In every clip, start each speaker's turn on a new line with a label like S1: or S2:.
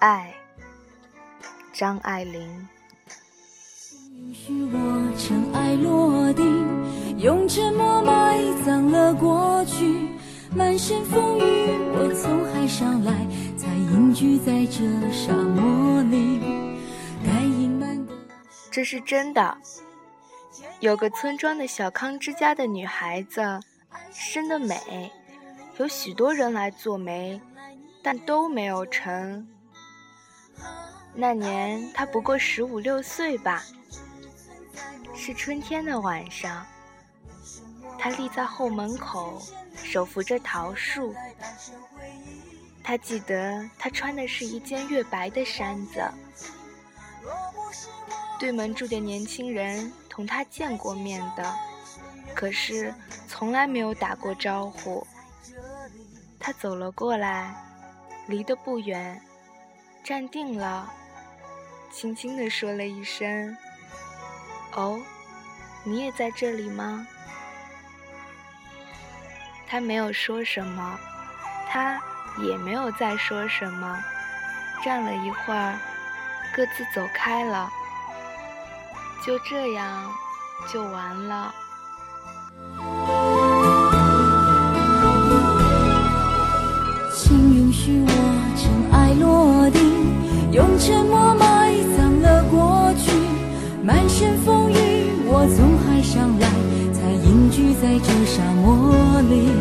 S1: 爱，张爱玲。
S2: 允许我尘埃落定，用沉默埋葬了过去。满身风雨，我从海上来，才隐居在这沙漠里。该隐瞒的，
S1: 这是真的。有个村庄的小康之家的女孩子，生得美，有许多人来做媒，但都没有成。那年他不过十五六岁吧。是春天的晚上，他立在后门口。手扶着桃树，他记得他穿的是一件月白的衫子。对门住的年轻人同他见过面的，可是从来没有打过招呼。他走了过来，离得不远，站定了，轻轻地说了一声：“哦，你也在这里吗？”他没有说什么，他也没有再说什么，站了一会儿，各自走开了。就这样，就完了。
S2: 我从海上来，才隐居在这沙漠里。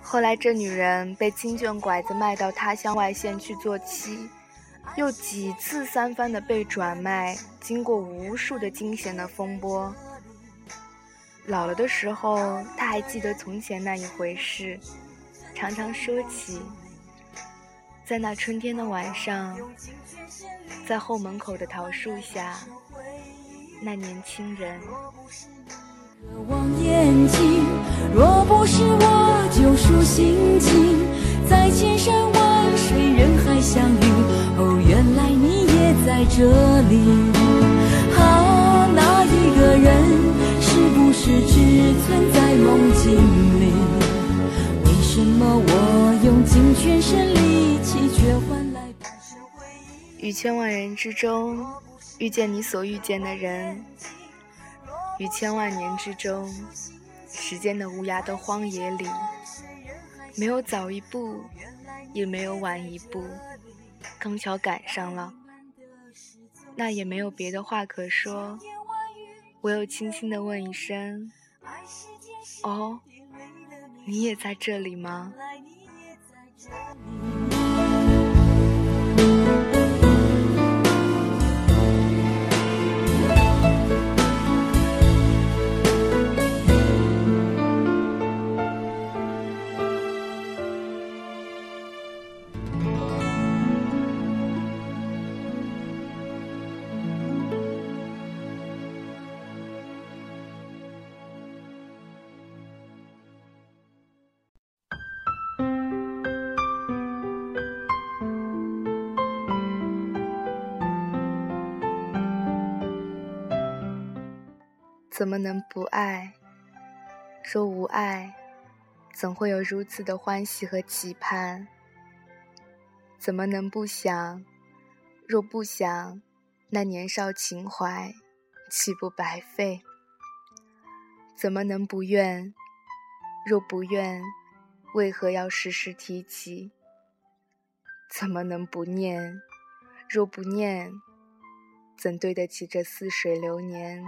S1: 后来，这女人被经卷拐子卖到他乡外县去做妻，又几次三番的被转卖，经过无数的惊险的风波。老了的时候，他还记得从前那一回事，常常说起，在那春天的晚上，在后门口的桃树下，那年轻人。
S2: 渴望眼睛，若不是我救赎心情，在千山万水人海相遇。哦，原来你也在这里。啊，那一个人是不是只存在梦境里？为什么我用尽全身力气，却换来半生回忆？
S1: 于千万人之中，遇见你所遇见的人。于千万年之中，时间的无涯的荒野里，没有早一步，也没有晚一步，刚巧赶上了。那也没有别的话可说，唯有轻轻地问一声：“哦，你也在这里吗？”怎么能不爱？说无爱，怎会有如此的欢喜和期盼？怎么能不想？若不想，那年少情怀岂不白费？怎么能不愿？若不愿，为何要时时提起？怎么能不念？若不念，怎对得起这似水流年？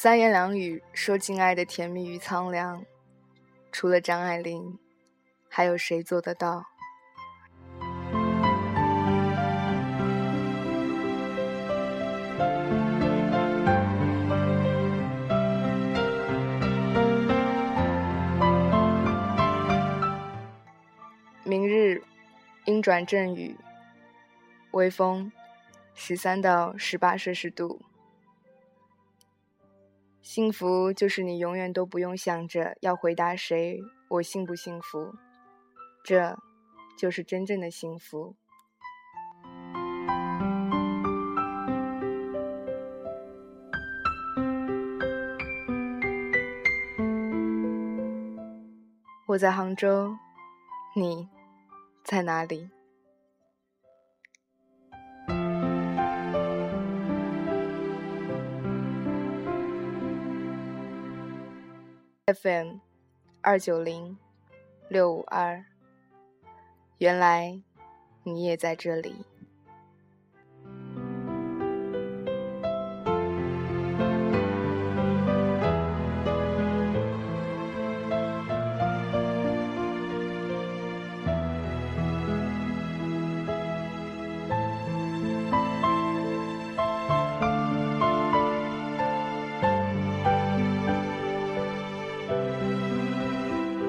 S1: 三言两语说尽爱的甜蜜与苍凉，除了张爱玲，还有谁做得到？明日阴转阵雨，微风十三到十八摄氏度。幸福就是你永远都不用想着要回答谁，我幸不幸福，这就是真正的幸福。我在杭州，你在哪里？FM 二九零六五二，原来你也在这里。